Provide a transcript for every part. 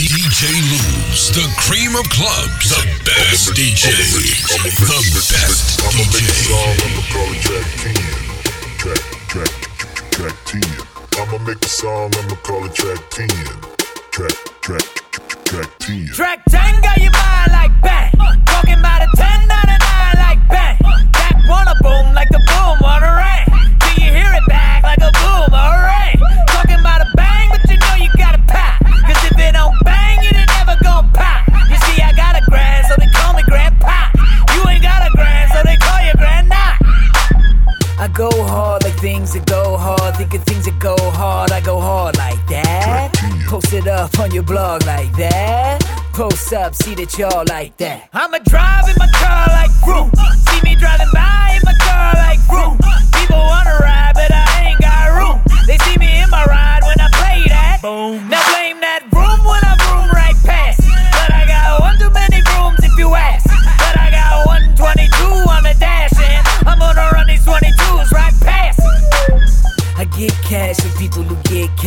DJ Luz, the cream of clubs, the best DJ, the best DJ. track 10. Track, track, track 10. I'ma make a song, I'ma call it track 10. Track, track, track 10. Track 10 got your mind like bang. Talking about up on your blog like that. Post up, see that y'all like that. I'ma drive in my car like vroom. See me driving by in my car like vroom.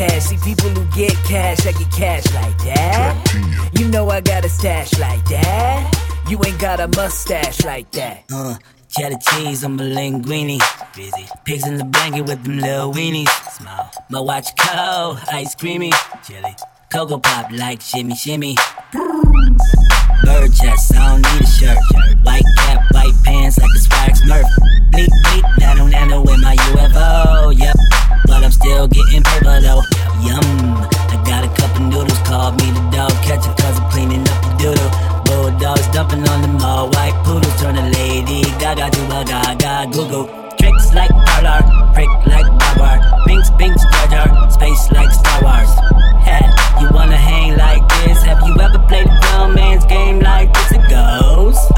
Cash. See people who get cash, I get cash like that. You know I got a stash like that. You ain't got a mustache like that. Uh, cheddar cheese on my linguine. Busy. Pigs in the blanket with them little weenies. Smile. My watch cold, ice creamy. Chili. Cocoa pop like shimmy shimmy. Bird chest, I don't need a shirt. White cap, white pants like a swag smurf. Bleak, bleak, nano, nano in my UFO. Yep, but I'm still getting paper though. Yum, I got a couple noodles, called me the dog catcher cause I'm cleaning up the doodle. Bulldogs dumping on them all white poodles, turn a lady gaga to a gaga goo goo. Tricks like parlor, prick like barbara. Binks, binks, jar, space like Star Wars. Hey, you wanna hang like this? Have you ever played a dumb man's game like this? It goes.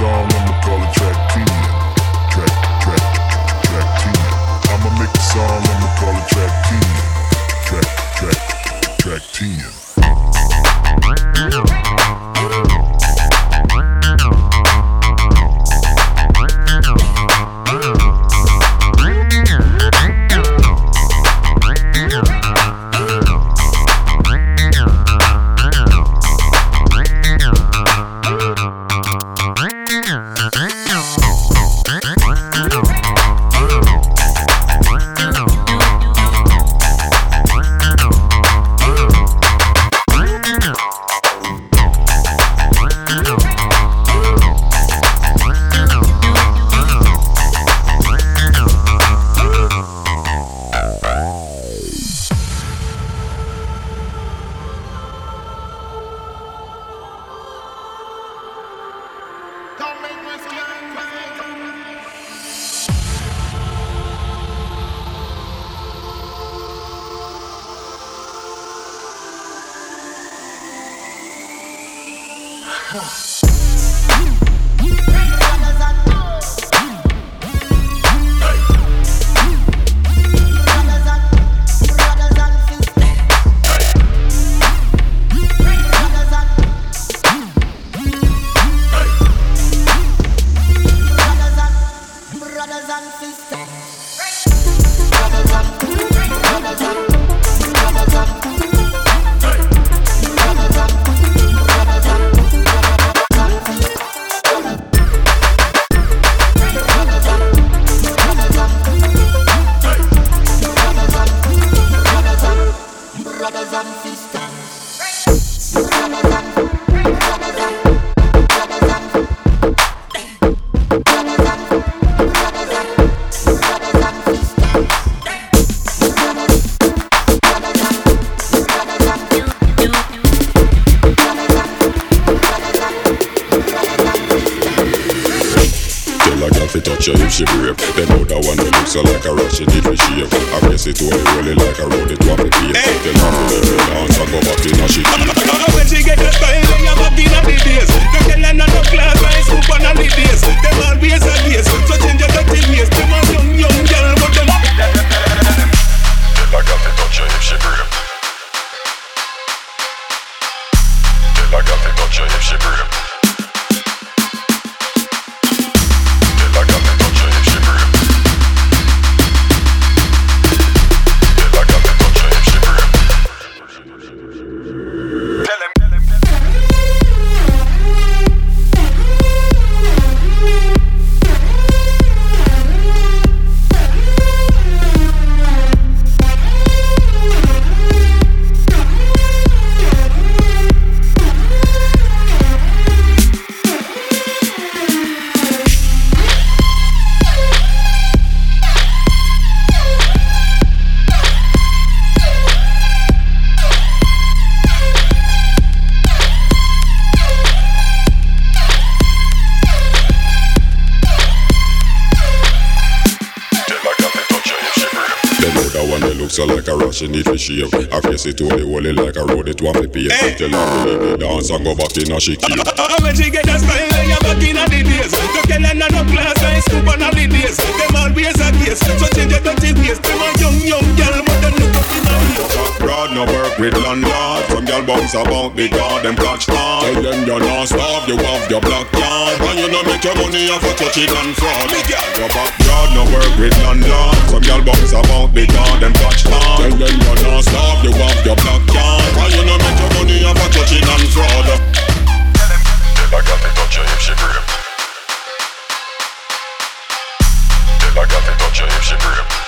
Song, I'ma call it track 10. Track, track, track 10. I'ma make a song, I'ma call it track 10. Track, track, track 10. She brave Then that one that looks like a rush She did fi shave I race it to her rolling like a road It want me face Tell her let me dance I go back in a she When she get the style, then you back in the days. No girl and no class, I scoop on the days. Them always a gaze, so change your dirty ways. Them a young, young girl, but them Tell a girl fi touch her if she brave Tell a girl fi touch her if she brave so like a rush, you need to shave. I face it to the wall like a road, it want me pay. Hey. Tell her to leave the dance and go back in a she key. Uh, when she get a style, you back in the days. The girl and no class, I scoop on holidays. Them always a case, so change your dirty ways. Them a young, young girl, but them look up in a Broad no work with landlord Some girl bounce about the god them catch on Tell them you're not starved, you have your black card And you no make your money off of touching and fraud Your backyard no work with landlord Some girl bounce about the god them catch on you're not starved, you have your black card And you no make your money off of touching and fraud? Tell a girl to touch her if she grip. Tell a girl to touch if she grip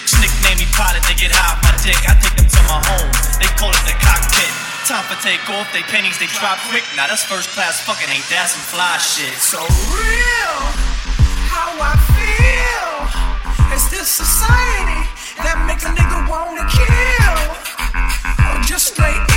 Chicks nickname me pilot, they get high my dick. I take them to my home, they call it the cockpit. Time for take off, they pennies, they drop quick. Now that's first class fucking, ain't that some fly shit? So real, how I feel. Is this society that makes a nigga wanna kill. Or just straight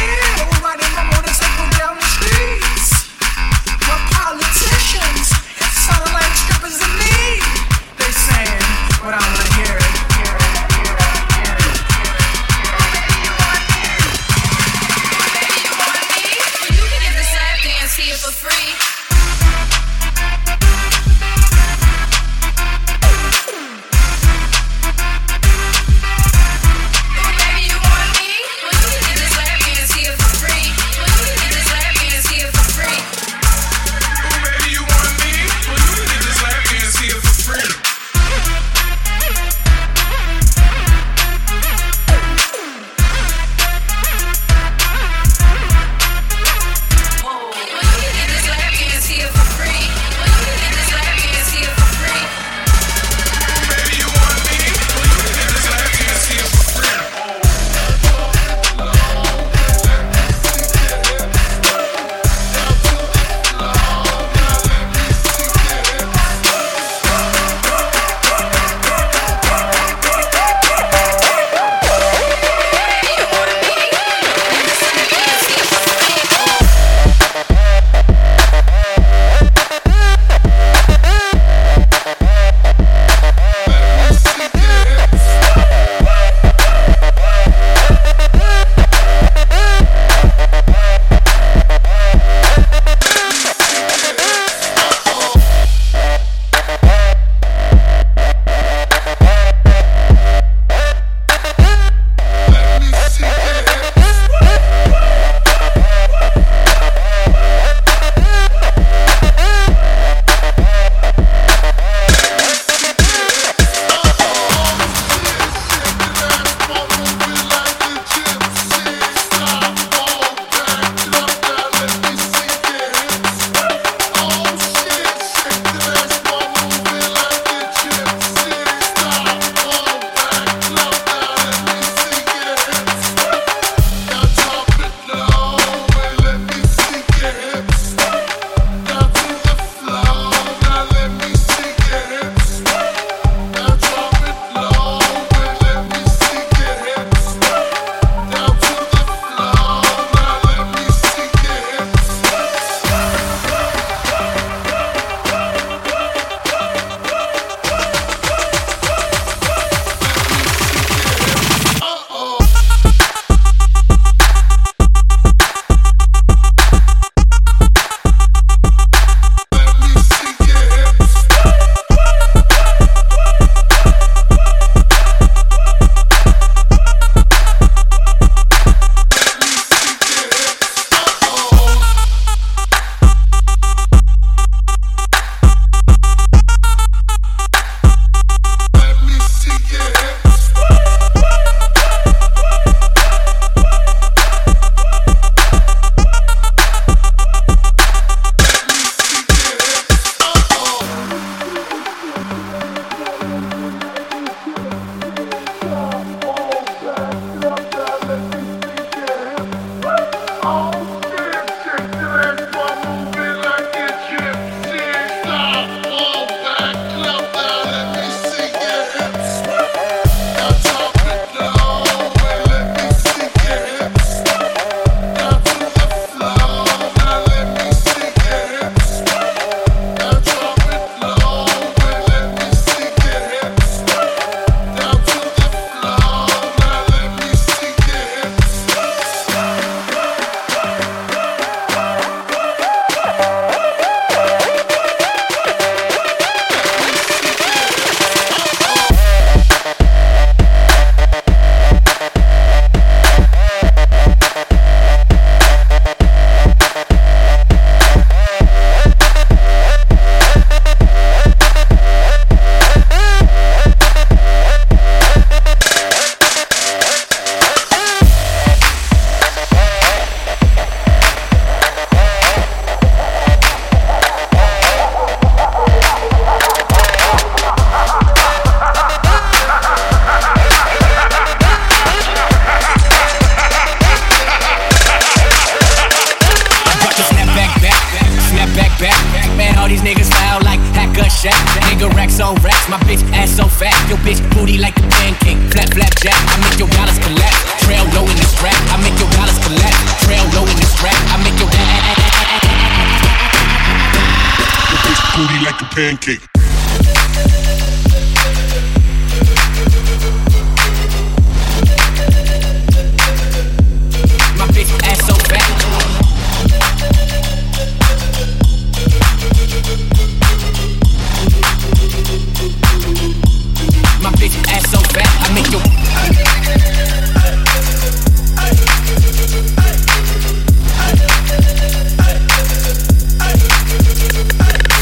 fat, I make you.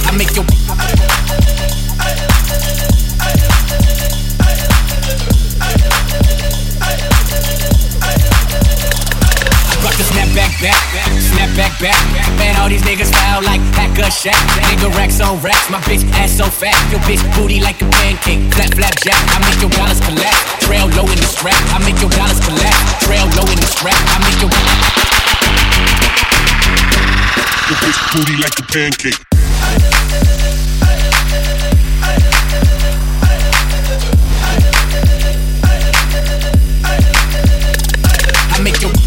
I make you. Rock the snap back, back, back, back. Man, all these niggas foul like Hack-a-Shaq. On racks, my bitch ass so fat. Your bitch booty like a pancake, flap, flap, jack. I make your dollars collapse, trail low in the strap. I make your dollars collapse, trail low in the strap. I make your. Your bitch booty like a pancake. I make your.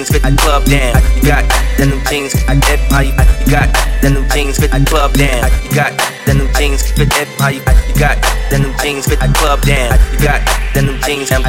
Jeans fit the club down. You got them jeans how you, you got them jeans fit the club down. You got them jeans fit how you, you got them jeans fit the club down. You got them jeans how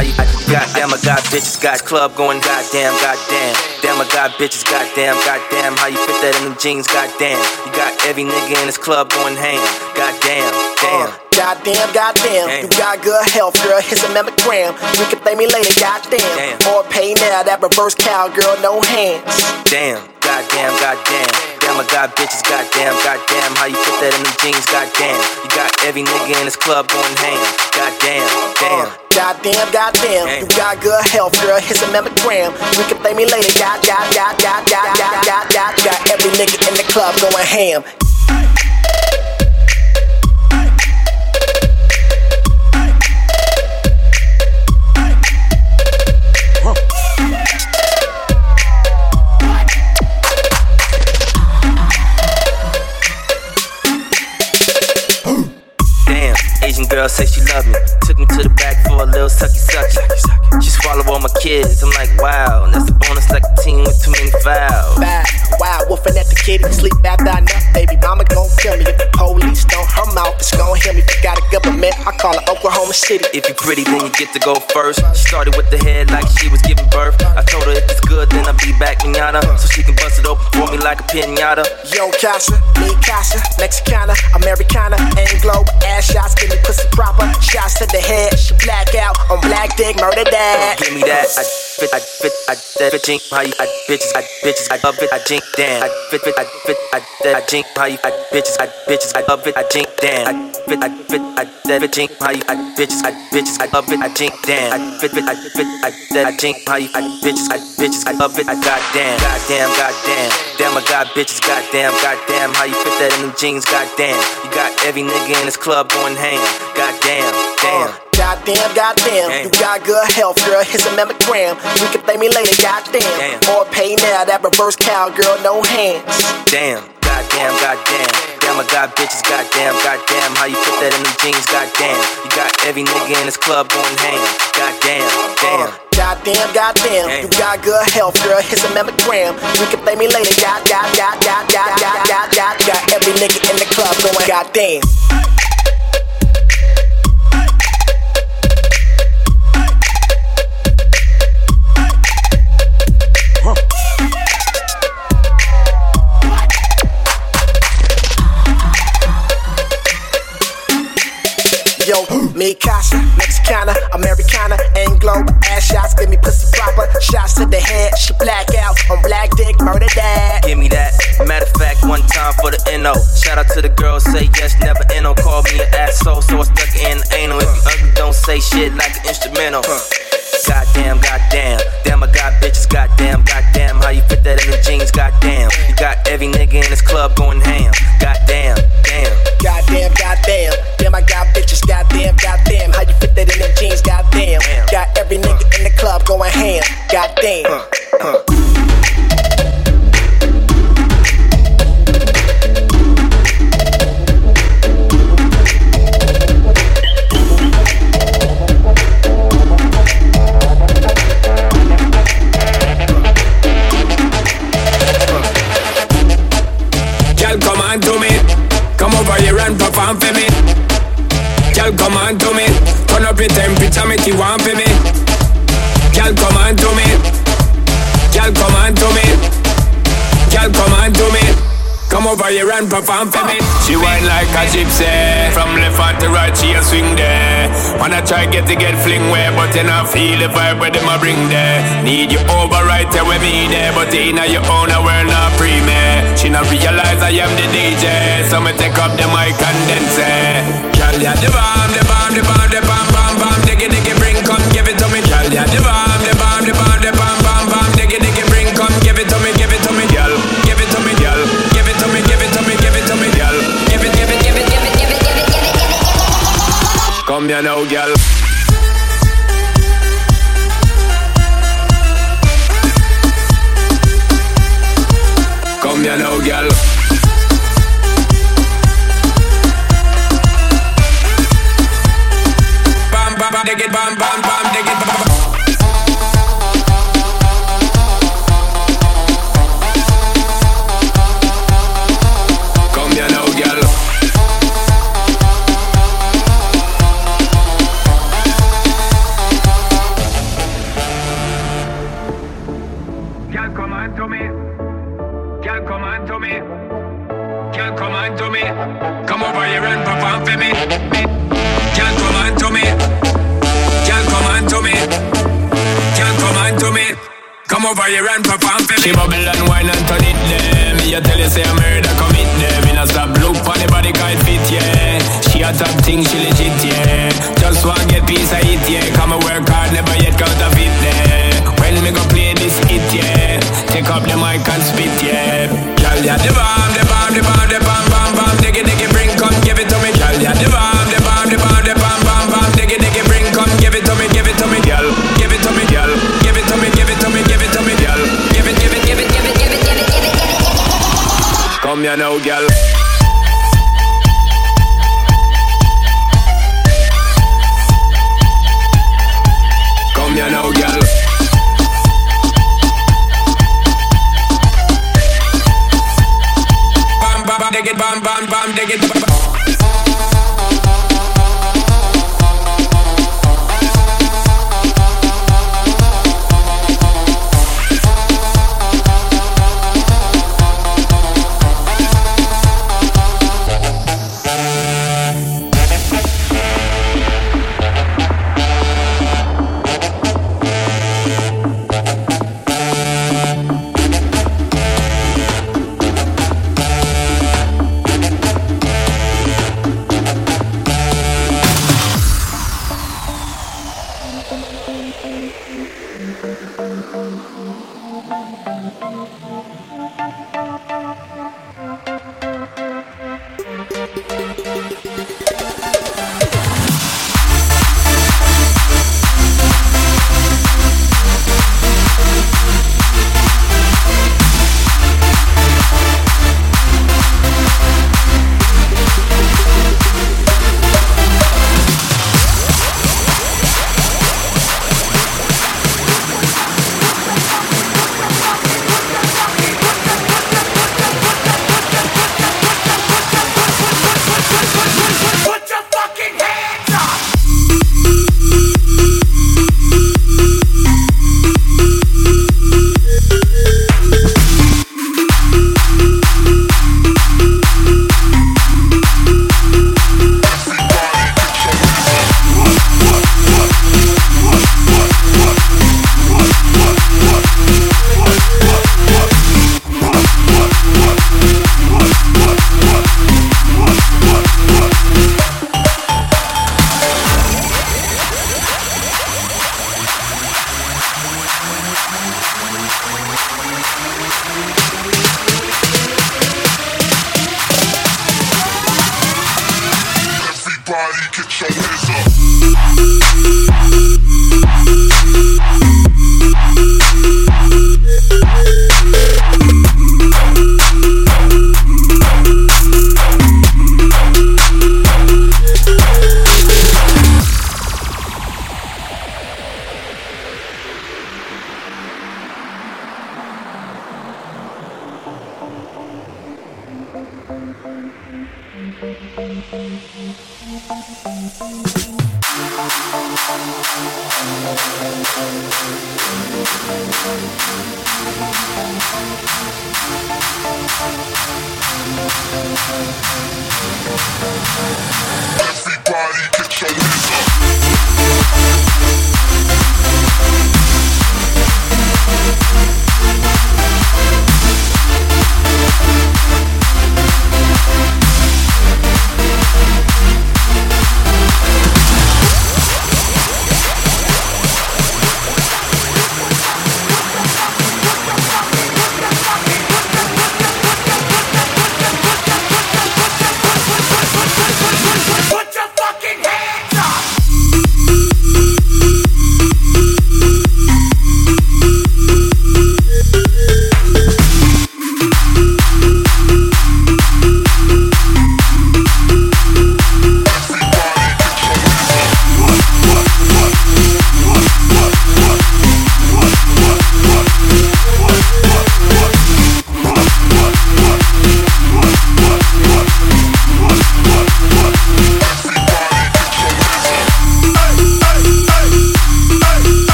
you, you got damn I got bitches got club going goddamn goddamn. Damn I got bitches goddamn goddamn how you fit that in them jeans goddamn. You got every nigga in this club going ham. Goddamn, damn. Goddamn, goddamn. Damn. You got good health, girl. Here's a mammogram. You can thank me later, goddamn. Damn. More pain now, that reverse cowgirl, no hands. Damn, goddamn, goddamn. Damn, I got bitches, goddamn, goddamn. How you fit that in them jeans, goddamn. You got every nigga in this club going ham, goddamn, damn. Goddamn, goddamn, damn. you got good health, girl. Here's a mammogram. You can thank me later. God, God, God, God, God, God, God, God. You got every nigga in the club going ham. Kitty. Sleep after I nut, baby. Mama gon' kill me if the police don't. Her mouth is gon' hear me. Got a government, I call it Oklahoma City. If you pretty, then you get to go first. She started with the head like she was giving birth. I told her if it's good, then I'll be back manana. So she can bust it open for me like a pinata. Yo, Casa, me Casa, Mexicana, Americana, Anglo, ass shots, give me pussy proper. Shots to the head, she black out on black dick, murder that. Give me that. I fit, I fit, I that fit, jink, how you, I bitches, I bitches, I love it, I jink, damn. I fit, fit, I fit, I that, I jink, how you, I bitches, I bitches, I love it, I jink, damn. I fit, I fit, I that fit, jink, you, I bitches, I bitches, I love it, I jink, damn. I fit, fit, I fit, I that, I jink, how you, I bitches, I bitches, I love it, I goddamn, goddamn, goddamn. Damn, I got bitches, goddamn, goddamn, how you fit that in them jeans, goddamn. You got every nigga in this club going ham, goddamn, Damn. Uh, goddamn, goddamn, damn. you got good health, girl. Here's a mammogram. You can thank me later, goddamn. Damn. Or pay now, that reverse cowgirl, no hands. Damn, goddamn, goddamn. Damn, I got bitches, goddamn, goddamn. How you put that in them jeans, goddamn. You got every nigga in this club going ham, goddamn, damn. Uh, goddamn, goddamn, damn. you got good health, girl. Here's a mammogram. You can thank me later. God, God, God, God, God, God, God, God. You got every nigga in the club going goddamn. Me Casa, Mexicana, Americana, Anglo, ass shots, give me pussy proper. Shots to the head, she black out on black dick, murder that. Give me that. Matter of fact, one time for the NO. Shout out to the girls, say yes, never NO. Call me an asshole, so I stuck in anal. If you ugly, don't say shit like an instrumental. Goddamn, goddamn. Damn, I got bitches, goddamn, goddamn. How you fit that in them jeans, goddamn. You got every nigga in this club going ham. Goddamn, damn. Goddamn, goddamn. Damn, I got bitches, goddamn, goddamn. How you fit that in them jeans, goddamn. Damn. Got every nigga in the club going ham, goddamn. Girl, perform for me. She whine like a gypsy. From left hand to right, she a swing there. Wanna try get to get fling where, but you not feel the vibe where them a bring there. Need you over right there with me there, but in your own a world not free me. She not realize I am the DJ, so me take up the mic and then say, Girl, ya the bomb, the bomb, the bomb, the bomb, bomb, bomb, diggy, diggy, bring, come give it to me. Girl, bomb, the bomb, Colombia now, girl. She bubble